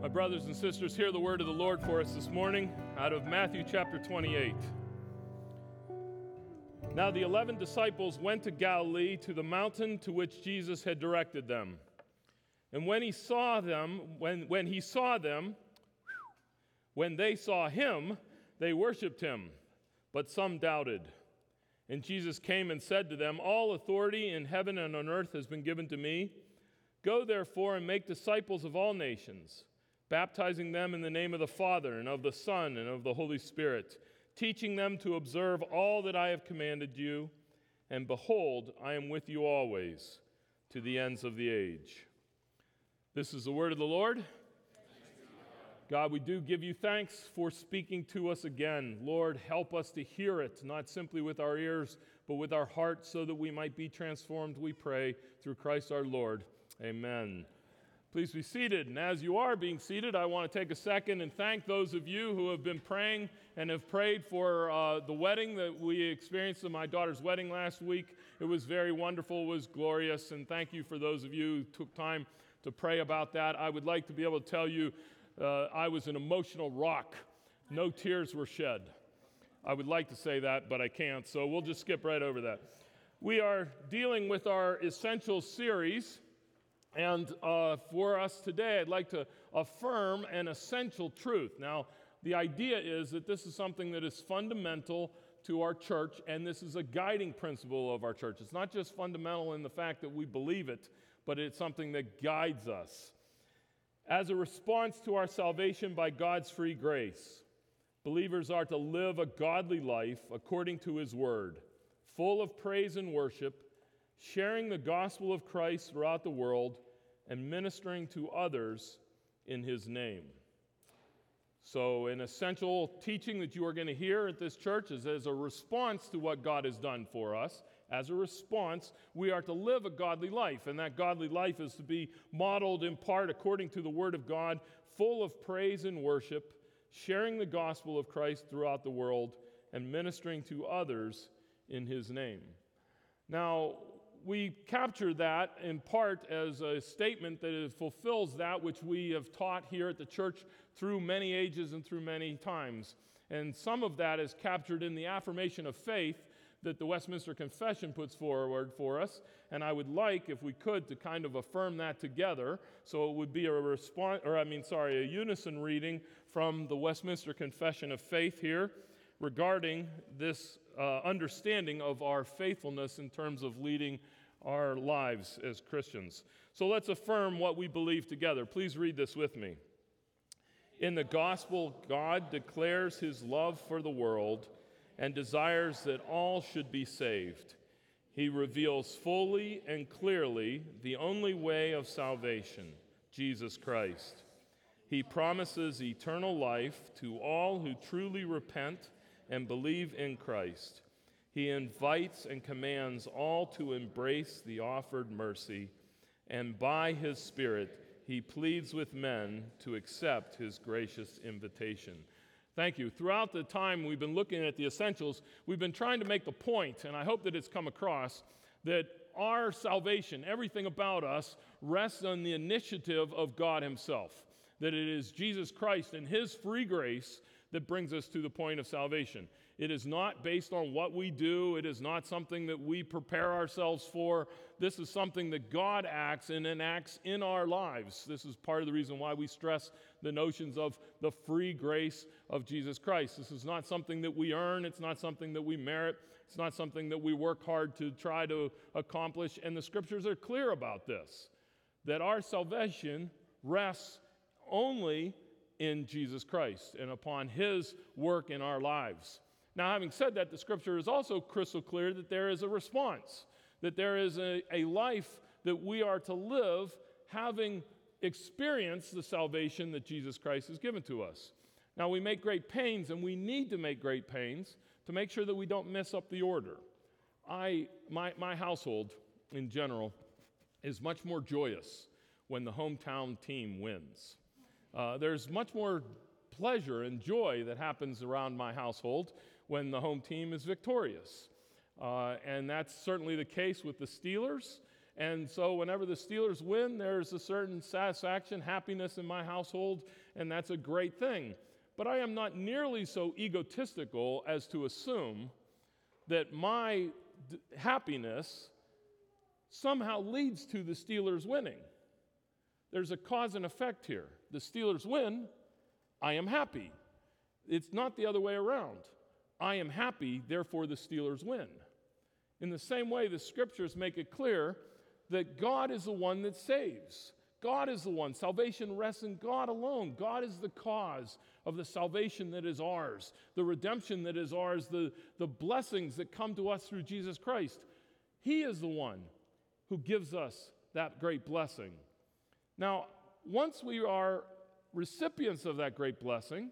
My brothers and sisters, hear the word of the Lord for us this morning out of Matthew chapter 28. Now the eleven disciples went to Galilee to the mountain to which Jesus had directed them. And when he saw them, when, when he saw them, when they saw him, they worshiped him, but some doubted. And Jesus came and said to them, All authority in heaven and on earth has been given to me. Go therefore and make disciples of all nations baptizing them in the name of the Father and of the Son and of the Holy Spirit, teaching them to observe all that I have commanded you. And behold, I am with you always to the ends of the age. This is the word of the Lord. God, we do give you thanks for speaking to us again. Lord, help us to hear it, not simply with our ears, but with our hearts, so that we might be transformed, we pray, through Christ our Lord. Amen. Please be seated. And as you are being seated, I want to take a second and thank those of you who have been praying and have prayed for uh, the wedding that we experienced in my daughter's wedding last week. It was very wonderful, it was glorious, and thank you for those of you who took time to pray about that. I would like to be able to tell you uh, I was an emotional rock. No tears were shed. I would like to say that, but I can't, so we'll just skip right over that. We are dealing with our essential series and uh, for us today, I'd like to affirm an essential truth. Now, the idea is that this is something that is fundamental to our church, and this is a guiding principle of our church. It's not just fundamental in the fact that we believe it, but it's something that guides us. As a response to our salvation by God's free grace, believers are to live a godly life according to His Word, full of praise and worship sharing the gospel of Christ throughout the world, and ministering to others in his name. So, an essential teaching that you are going to hear at this church is as a response to what God has done for us. As a response, we are to live a godly life, and that godly life is to be modeled in part according to the Word of God, full of praise and worship, sharing the gospel of Christ throughout the world, and ministering to others in His name. Now, we capture that in part as a statement that fulfills that which we have taught here at the church through many ages and through many times. And some of that is captured in the affirmation of faith that the Westminster Confession puts forward for us. And I would like, if we could, to kind of affirm that together. So it would be a response, or I mean, sorry, a unison reading from the Westminster Confession of Faith here regarding this uh, understanding of our faithfulness in terms of leading our lives as Christians. So let's affirm what we believe together. Please read this with me. In the gospel, God declares his love for the world and desires that all should be saved. He reveals fully and clearly the only way of salvation, Jesus Christ. He promises eternal life to all who truly repent and believe in Christ. He invites and commands all to embrace the offered mercy, and by his Spirit, he pleads with men to accept his gracious invitation. Thank you. Throughout the time we've been looking at the essentials, we've been trying to make the point, and I hope that it's come across, that our salvation, everything about us, rests on the initiative of God Himself. That it is Jesus Christ and His free grace that brings us to the point of salvation. It is not based on what we do, it is not something that we prepare ourselves for. This is something that God acts and enacts in our lives. This is part of the reason why we stress the notions of the free grace of Jesus Christ. This is not something that we earn, it's not something that we merit, it's not something that we work hard to try to accomplish. And the scriptures are clear about this that our salvation rests only in Jesus Christ and upon his work in our lives. Now, having said that, the scripture is also crystal clear that there is a response, that there is a, a life that we are to live having experienced the salvation that Jesus Christ has given to us. Now, we make great pains, and we need to make great pains to make sure that we don't mess up the order. I, my, my household in general is much more joyous when the hometown team wins. Uh, there's much more pleasure and joy that happens around my household when the home team is victorious. Uh, and that's certainly the case with the Steelers. And so, whenever the Steelers win, there's a certain satisfaction, happiness in my household, and that's a great thing. But I am not nearly so egotistical as to assume that my d- happiness somehow leads to the Steelers winning. There's a cause and effect here. The Steelers win, I am happy. It's not the other way around. I am happy, therefore the Steelers win. In the same way, the scriptures make it clear that God is the one that saves. God is the one. Salvation rests in God alone. God is the cause of the salvation that is ours, the redemption that is ours, the, the blessings that come to us through Jesus Christ. He is the one who gives us that great blessing. Now, once we are recipients of that great blessing,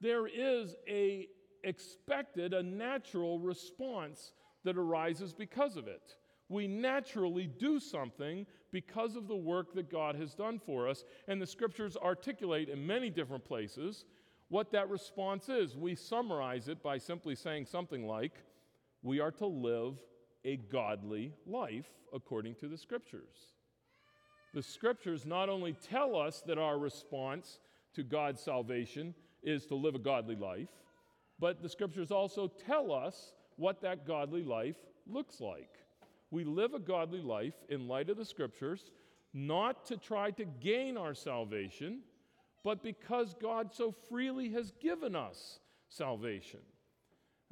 there is a expected, a natural response that arises because of it. We naturally do something because of the work that God has done for us, and the scriptures articulate in many different places what that response is. We summarize it by simply saying something like, We are to live a godly life according to the scriptures. The scriptures not only tell us that our response to God's salvation is to live a godly life, but the scriptures also tell us what that godly life looks like. We live a godly life in light of the scriptures, not to try to gain our salvation, but because God so freely has given us salvation.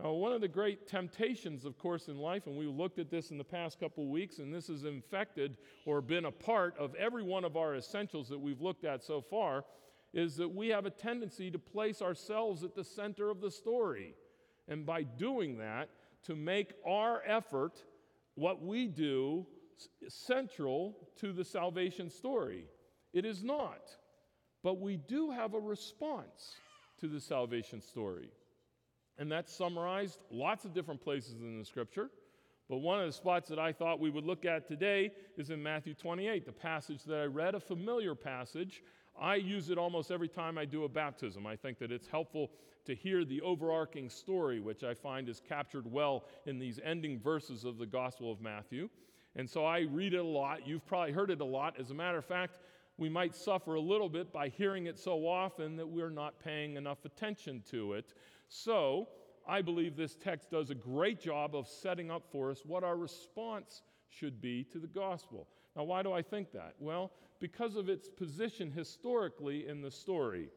Now, one of the great temptations, of course, in life, and we looked at this in the past couple weeks, and this has infected or been a part of every one of our essentials that we've looked at so far, is that we have a tendency to place ourselves at the center of the story. And by doing that, to make our effort, what we do, central to the salvation story. It is not. But we do have a response to the salvation story. And that's summarized lots of different places in the scripture. But one of the spots that I thought we would look at today is in Matthew 28, the passage that I read, a familiar passage I use it almost every time I do a baptism. I think that it's helpful to hear the overarching story, which I find is captured well in these ending verses of the Gospel of Matthew. And so I read it a lot. You've probably heard it a lot. As a matter of fact, we might suffer a little bit by hearing it so often that we're not paying enough attention to it. So I believe this text does a great job of setting up for us what our response should be to the gospel. Now, why do I think that? Well, because of its position historically in the story.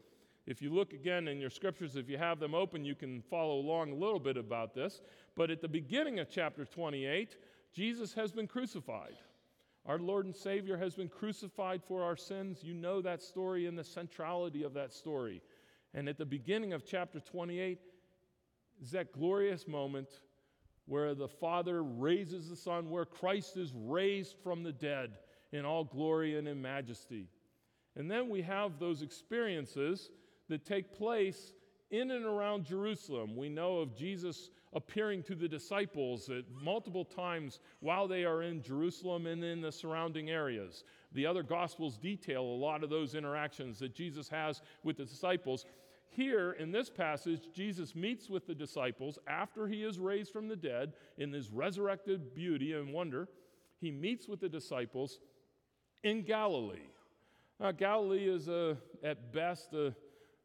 If you look again in your scriptures, if you have them open, you can follow along a little bit about this. But at the beginning of chapter 28, Jesus has been crucified. Our Lord and Savior has been crucified for our sins. You know that story and the centrality of that story. And at the beginning of chapter 28 is that glorious moment where the Father raises the Son, where Christ is raised from the dead in all glory and in majesty. And then we have those experiences that take place in and around Jerusalem. We know of Jesus appearing to the disciples at multiple times while they are in Jerusalem and in the surrounding areas. The other gospels detail a lot of those interactions that Jesus has with the disciples. Here in this passage, Jesus meets with the disciples after he is raised from the dead in his resurrected beauty and wonder. He meets with the disciples in Galilee. Now, Galilee is a, at best a,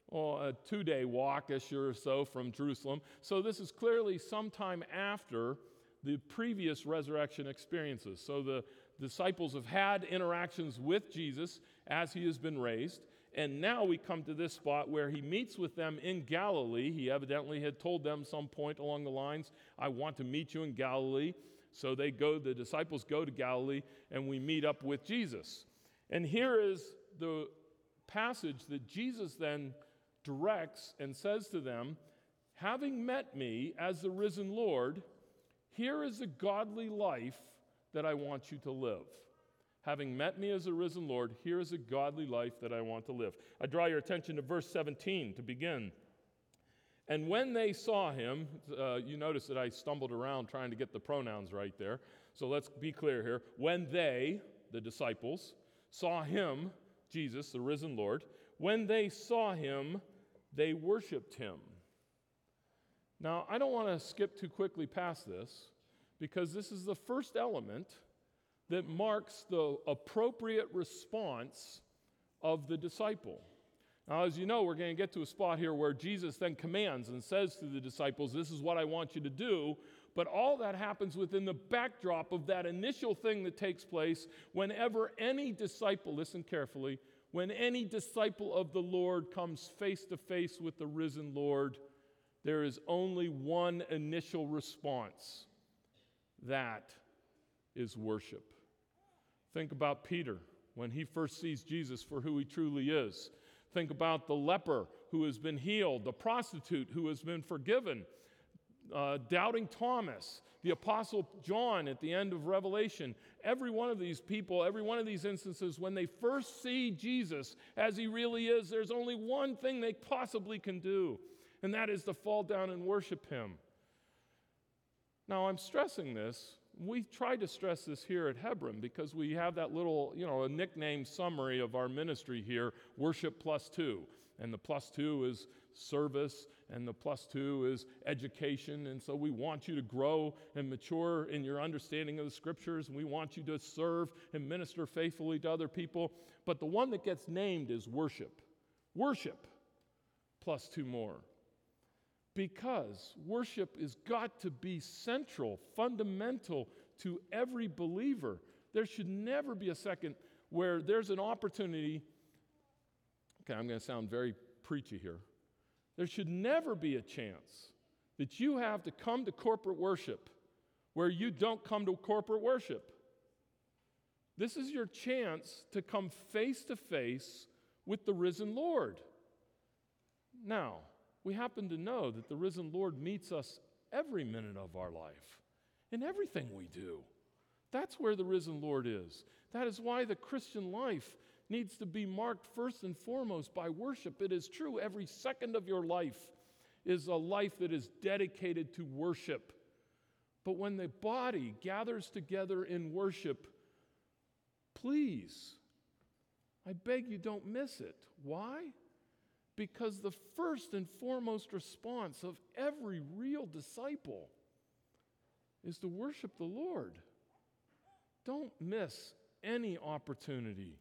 well, a two day walk ish or so from Jerusalem. So, this is clearly sometime after the previous resurrection experiences. So, the disciples have had interactions with Jesus as he has been raised. And now we come to this spot where he meets with them in Galilee. He evidently had told them some point along the lines, I want to meet you in Galilee. So they go, the disciples go to Galilee, and we meet up with Jesus. And here is the passage that Jesus then directs and says to them Having met me as the risen Lord, here is a godly life that I want you to live. Having met me as a risen Lord, here is a godly life that I want to live. I draw your attention to verse 17 to begin. And when they saw him, uh, you notice that I stumbled around trying to get the pronouns right there. So let's be clear here. When they, the disciples, saw him, Jesus, the risen Lord, when they saw him, they worshiped him. Now, I don't want to skip too quickly past this because this is the first element that marks the appropriate response of the disciple. Now, as you know, we're going to get to a spot here where Jesus then commands and says to the disciples, This is what I want you to do. But all that happens within the backdrop of that initial thing that takes place whenever any disciple, listen carefully, when any disciple of the Lord comes face to face with the risen Lord, there is only one initial response that is worship. Think about Peter when he first sees Jesus for who he truly is. Think about the leper who has been healed, the prostitute who has been forgiven, uh, doubting Thomas, the apostle John at the end of Revelation. Every one of these people, every one of these instances, when they first see Jesus as he really is, there's only one thing they possibly can do, and that is to fall down and worship him. Now, I'm stressing this we try to stress this here at Hebron because we have that little, you know, a nickname summary of our ministry here worship plus two. And the plus two is service, and the plus two is education. And so we want you to grow and mature in your understanding of the scriptures, and we want you to serve and minister faithfully to other people. But the one that gets named is worship. Worship plus two more because worship has got to be central, fundamental to every believer. There should never be a second where there's an opportunity. Okay, I'm going to sound very preachy here. There should never be a chance that you have to come to corporate worship where you don't come to corporate worship. This is your chance to come face to face with the risen Lord. Now, we happen to know that the risen Lord meets us every minute of our life, in everything we do. That's where the risen Lord is. That is why the Christian life needs to be marked first and foremost by worship. It is true, every second of your life is a life that is dedicated to worship. But when the body gathers together in worship, please, I beg you don't miss it. Why? Because the first and foremost response of every real disciple is to worship the Lord. Don't miss any opportunity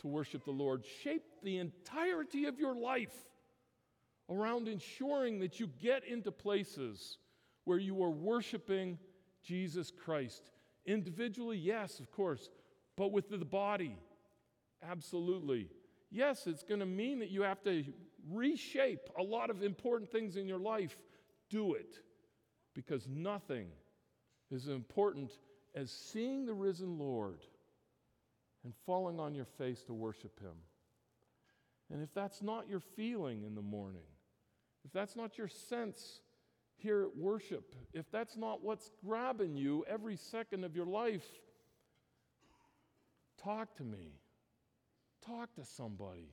to worship the Lord. Shape the entirety of your life around ensuring that you get into places where you are worshiping Jesus Christ. Individually, yes, of course, but with the body, absolutely. Yes, it's going to mean that you have to reshape a lot of important things in your life. Do it because nothing is as important as seeing the risen Lord and falling on your face to worship Him. And if that's not your feeling in the morning, if that's not your sense here at worship, if that's not what's grabbing you every second of your life, talk to me. Talk to somebody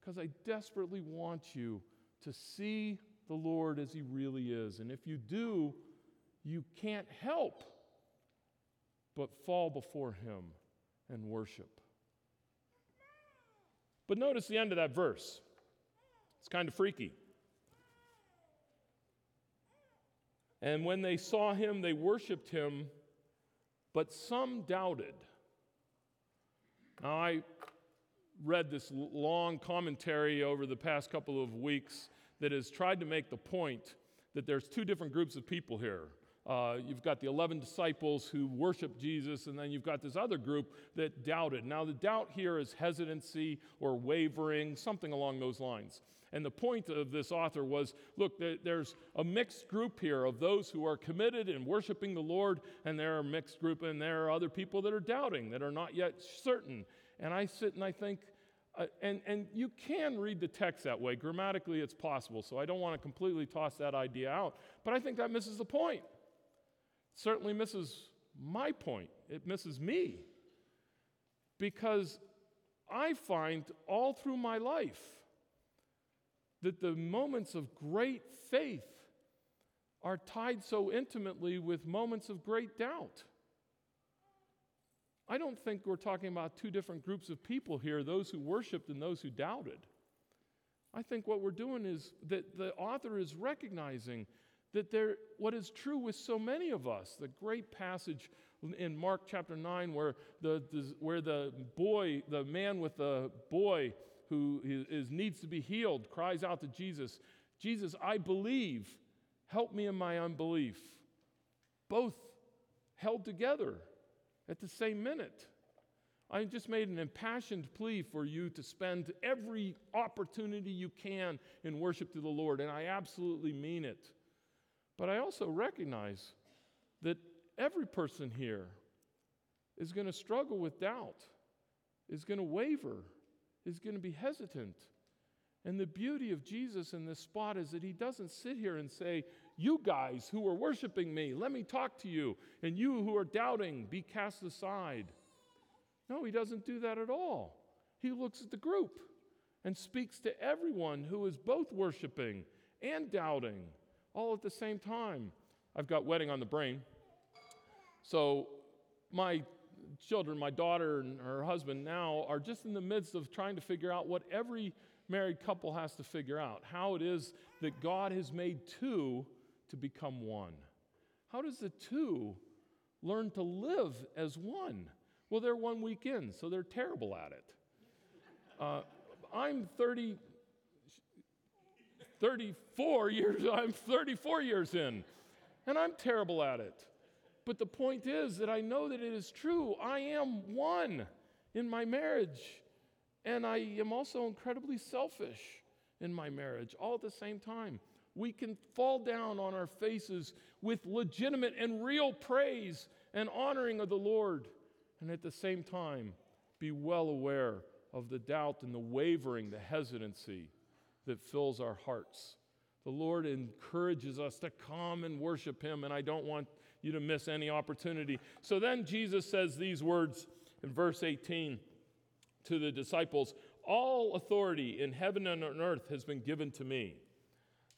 because I desperately want you to see the Lord as He really is. And if you do, you can't help but fall before Him and worship. But notice the end of that verse. It's kind of freaky. And when they saw him, they worshiped him, but some doubted. Now, I read this long commentary over the past couple of weeks that has tried to make the point that there's two different groups of people here. Uh, you've got the 11 disciples who worship Jesus, and then you've got this other group that doubted. Now, the doubt here is hesitancy or wavering, something along those lines. And the point of this author was look, there's a mixed group here of those who are committed in worshiping the Lord, and there are a mixed group, and there are other people that are doubting, that are not yet certain. And I sit and I think, uh, and, and you can read the text that way. Grammatically, it's possible. So I don't want to completely toss that idea out. But I think that misses the point. It certainly misses my point. It misses me. Because I find all through my life that the moments of great faith are tied so intimately with moments of great doubt. I don't think we're talking about two different groups of people here those who worshiped and those who doubted. I think what we're doing is that the author is recognizing that there, what is true with so many of us, the great passage in Mark chapter 9 where the, where the boy, the man with the boy who is, needs to be healed, cries out to Jesus, Jesus, I believe, help me in my unbelief. Both held together at the same minute. I just made an impassioned plea for you to spend every opportunity you can in worship to the Lord, and I absolutely mean it. But I also recognize that every person here is going to struggle with doubt, is going to waver, is going to be hesitant. And the beauty of Jesus in this spot is that he doesn't sit here and say, You guys who are worshiping me, let me talk to you. And you who are doubting, be cast aside. No, he doesn't do that at all. He looks at the group and speaks to everyone who is both worshiping and doubting all at the same time. I've got wedding on the brain. So, my children, my daughter and her husband now, are just in the midst of trying to figure out what every married couple has to figure out how it is that God has made two to become one. How does the two learn to live as one? Well, they're one week in, so they're terrible at it. Uh, I'm 30, 34 years, I'm 34 years in, and I'm terrible at it. But the point is that I know that it is true. I am one in my marriage, and I am also incredibly selfish in my marriage all at the same time. We can fall down on our faces with legitimate and real praise and honoring of the Lord, and at the same time be well aware of the doubt and the wavering, the hesitancy that fills our hearts. The Lord encourages us to come and worship Him, and I don't want you to miss any opportunity. So then Jesus says these words in verse 18 to the disciples All authority in heaven and on earth has been given to me.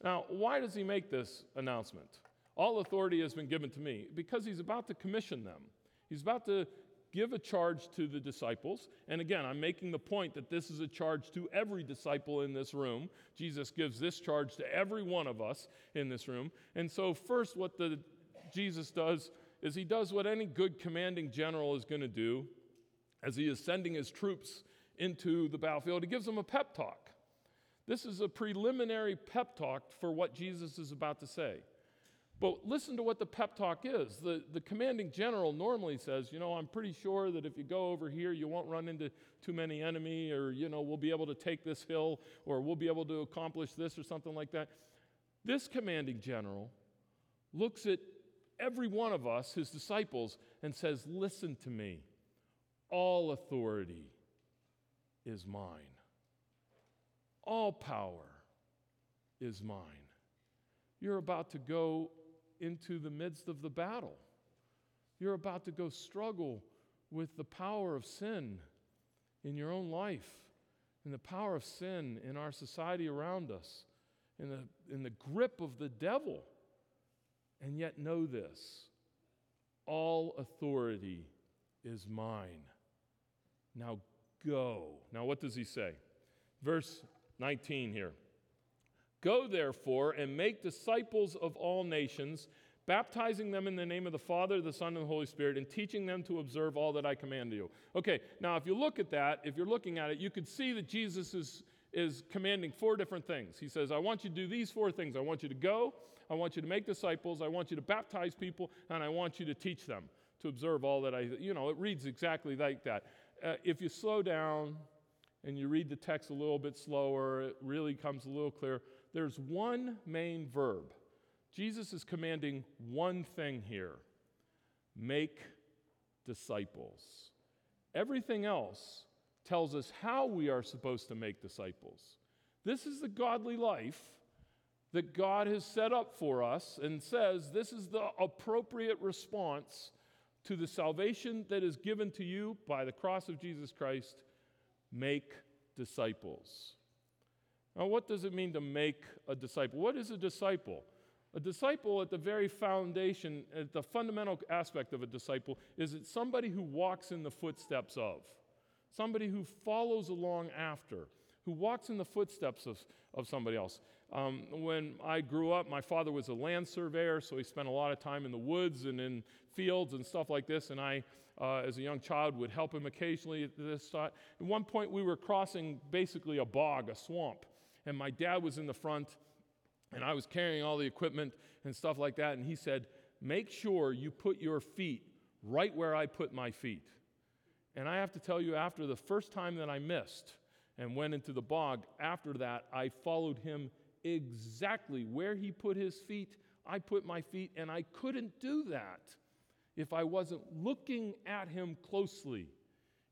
Now, why does he make this announcement? All authority has been given to me because he's about to commission them. He's about to give a charge to the disciples. And again, I'm making the point that this is a charge to every disciple in this room. Jesus gives this charge to every one of us in this room. And so, first, what the Jesus does is he does what any good commanding general is going to do as he is sending his troops into the battlefield. He gives them a pep talk. This is a preliminary pep talk for what Jesus is about to say. But listen to what the pep talk is. The, the commanding general normally says, You know, I'm pretty sure that if you go over here, you won't run into too many enemy, or, you know, we'll be able to take this hill, or we'll be able to accomplish this, or something like that. This commanding general looks at every one of us, his disciples, and says, Listen to me. All authority is mine, all power is mine. You're about to go into the midst of the battle. You're about to go struggle with the power of sin in your own life, and the power of sin in our society around us, in the, in the grip of the devil. And yet, know this all authority is mine. Now go. Now, what does he say? Verse 19 here. Go, therefore, and make disciples of all nations, baptizing them in the name of the Father, the Son, and the Holy Spirit, and teaching them to observe all that I command you. Okay, now if you look at that, if you're looking at it, you could see that Jesus is, is commanding four different things. He says, I want you to do these four things. I want you to go, I want you to make disciples, I want you to baptize people, and I want you to teach them to observe all that I, you know, it reads exactly like that. Uh, if you slow down and you read the text a little bit slower, it really comes a little clearer. There's one main verb. Jesus is commanding one thing here make disciples. Everything else tells us how we are supposed to make disciples. This is the godly life that God has set up for us and says this is the appropriate response to the salvation that is given to you by the cross of Jesus Christ. Make disciples. Now, what does it mean to make a disciple? What is a disciple? A disciple, at the very foundation, at the fundamental aspect of a disciple, is it somebody who walks in the footsteps of, somebody who follows along after, who walks in the footsteps of, of somebody else. Um, when I grew up, my father was a land surveyor, so he spent a lot of time in the woods and in fields and stuff like this. And I, uh, as a young child, would help him occasionally at this At one point, we were crossing basically a bog, a swamp, and my dad was in the front, and I was carrying all the equipment and stuff like that. And he said, Make sure you put your feet right where I put my feet. And I have to tell you, after the first time that I missed and went into the bog, after that, I followed him exactly where he put his feet. I put my feet, and I couldn't do that if I wasn't looking at him closely,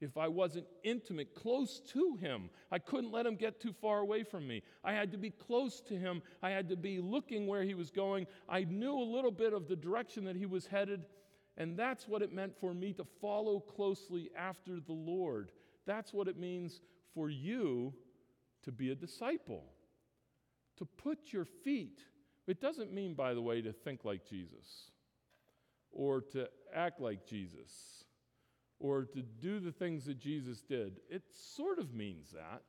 if I wasn't intimate, close to him. I couldn't let him get too far away from me. I had to be close to him. I had to be looking where he was going. I knew a little bit of the direction that he was headed, and that's what it meant for me to follow closely after the Lord. That's what it means for you to be a disciple, to put your feet. It doesn't mean, by the way, to think like Jesus or to act like Jesus or to do the things that Jesus did. It sort of means that.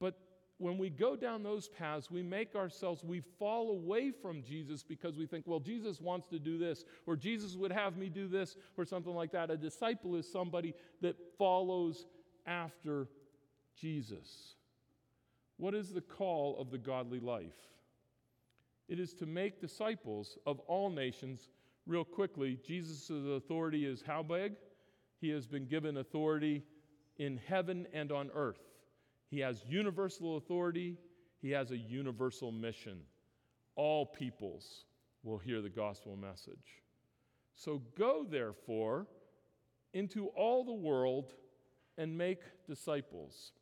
But when we go down those paths, we make ourselves, we fall away from Jesus because we think, well, Jesus wants to do this, or Jesus would have me do this, or something like that. A disciple is somebody that follows after Jesus. What is the call of the godly life? It is to make disciples of all nations. Real quickly, Jesus' authority is how big? He has been given authority in heaven and on earth. He has universal authority, he has a universal mission. All peoples will hear the gospel message. So go, therefore, into all the world and make disciples.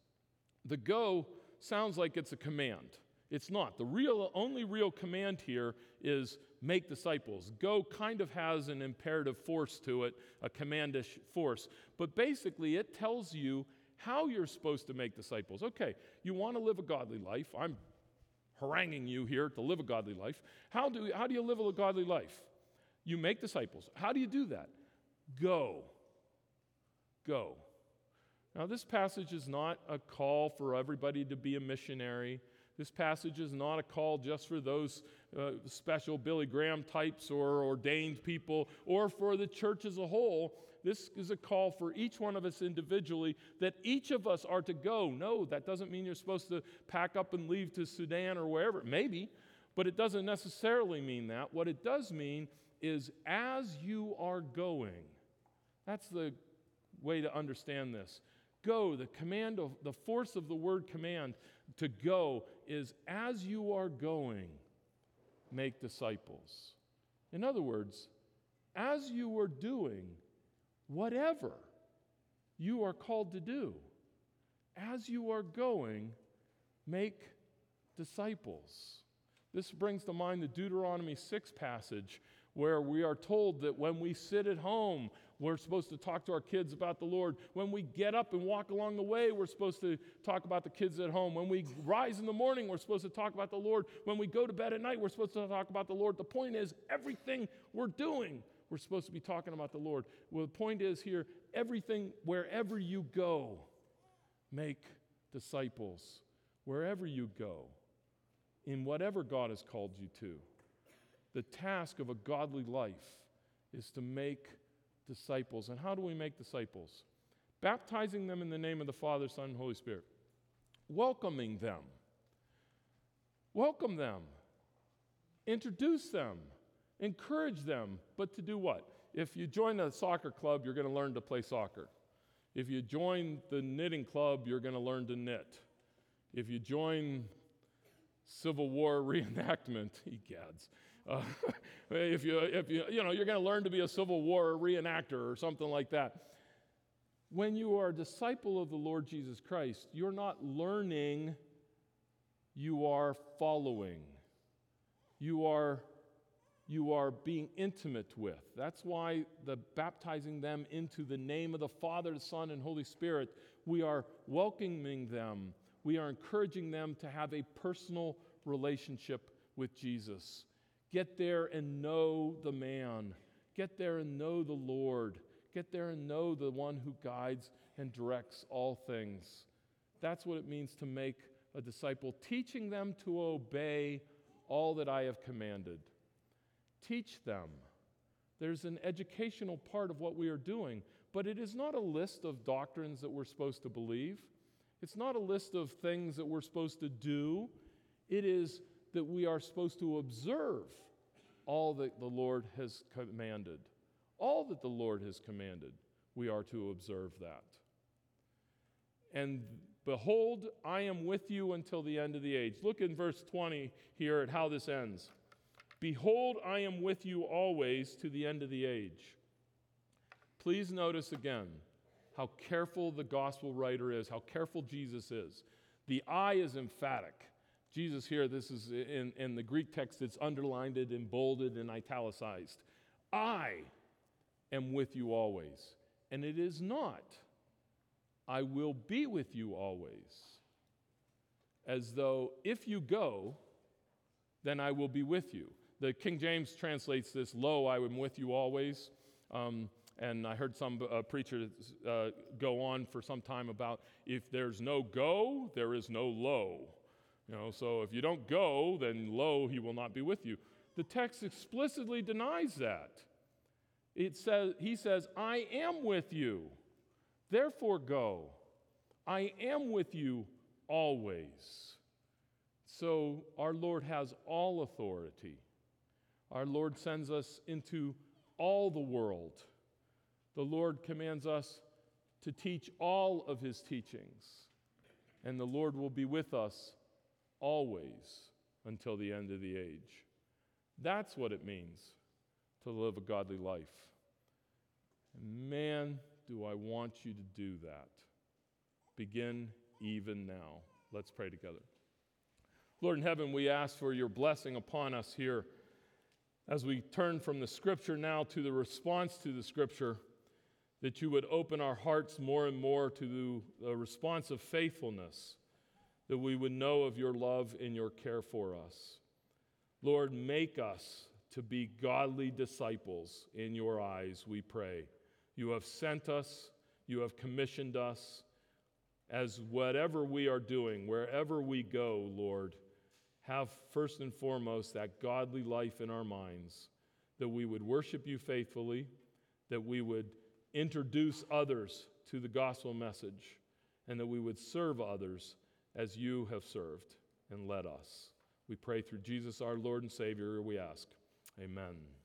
The go sounds like it's a command. It's not. The real, only real command here is make disciples. Go kind of has an imperative force to it, a commandish force. But basically, it tells you how you're supposed to make disciples. Okay, you want to live a godly life. I'm haranguing you here to live a godly life. How do, how do you live a godly life? You make disciples. How do you do that? Go. Go. Now, this passage is not a call for everybody to be a missionary. This passage is not a call just for those uh, special Billy Graham types or ordained people or for the church as a whole. This is a call for each one of us individually that each of us are to go. No, that doesn't mean you're supposed to pack up and leave to Sudan or wherever. Maybe, but it doesn't necessarily mean that. What it does mean is as you are going, that's the way to understand this go, the command of the force of the word command to go is as you are going, make disciples. In other words, as you are doing whatever you are called to do, as you are going, make disciples. This brings to mind the Deuteronomy 6 passage where we are told that when we sit at home, we're supposed to talk to our kids about the Lord. When we get up and walk along the way, we're supposed to talk about the kids at home. When we rise in the morning, we're supposed to talk about the Lord. When we go to bed at night, we're supposed to talk about the Lord. The point is, everything we're doing, we're supposed to be talking about the Lord. Well, the point is here everything, wherever you go, make disciples. Wherever you go, in whatever God has called you to. The task of a godly life is to make disciples. And how do we make disciples? Baptizing them in the name of the Father, Son, and Holy Spirit. Welcoming them. Welcome them. Introduce them. Encourage them. But to do what? If you join a soccer club, you're going to learn to play soccer. If you join the knitting club, you're going to learn to knit. If you join Civil War reenactment, egads, uh, if you, if you, you know, you're going to learn to be a Civil War reenactor or something like that. When you are a disciple of the Lord Jesus Christ, you're not learning, you are following. You are, you are being intimate with. That's why the baptizing them into the name of the Father, the Son, and Holy Spirit, we are welcoming them. We are encouraging them to have a personal relationship with Jesus. Get there and know the man. Get there and know the Lord. Get there and know the one who guides and directs all things. That's what it means to make a disciple, teaching them to obey all that I have commanded. Teach them. There's an educational part of what we are doing, but it is not a list of doctrines that we're supposed to believe. It's not a list of things that we're supposed to do. It is that we are supposed to observe all that the Lord has commanded. All that the Lord has commanded, we are to observe that. And behold, I am with you until the end of the age. Look in verse 20 here at how this ends. Behold, I am with you always to the end of the age. Please notice again how careful the gospel writer is, how careful Jesus is. The I is emphatic. Jesus here, this is in, in the Greek text, it's underlined and bolded and italicized. I am with you always. And it is not, I will be with you always. As though if you go, then I will be with you. The King James translates this, Lo, I am with you always. Um, and I heard some uh, uh, go on for some time about if there's no go, there is no lo. Know, so if you don't go, then lo, he will not be with you. The text explicitly denies that. It says, he says, I am with you, therefore go. I am with you always. So our Lord has all authority. Our Lord sends us into all the world. The Lord commands us to teach all of his teachings. And the Lord will be with us always until the end of the age. That's what it means to live a godly life. And man, do I want you to do that. Begin even now. Let's pray together. Lord in heaven, we ask for your blessing upon us here as we turn from the scripture now to the response to the scripture, that you would open our hearts more and more to the response of faithfulness that we would know of your love and your care for us. Lord, make us to be godly disciples in your eyes, we pray. You have sent us, you have commissioned us as whatever we are doing, wherever we go, Lord, have first and foremost that godly life in our minds, that we would worship you faithfully, that we would introduce others to the gospel message, and that we would serve others as you have served and led us. We pray through Jesus, our Lord and Savior, we ask. Amen.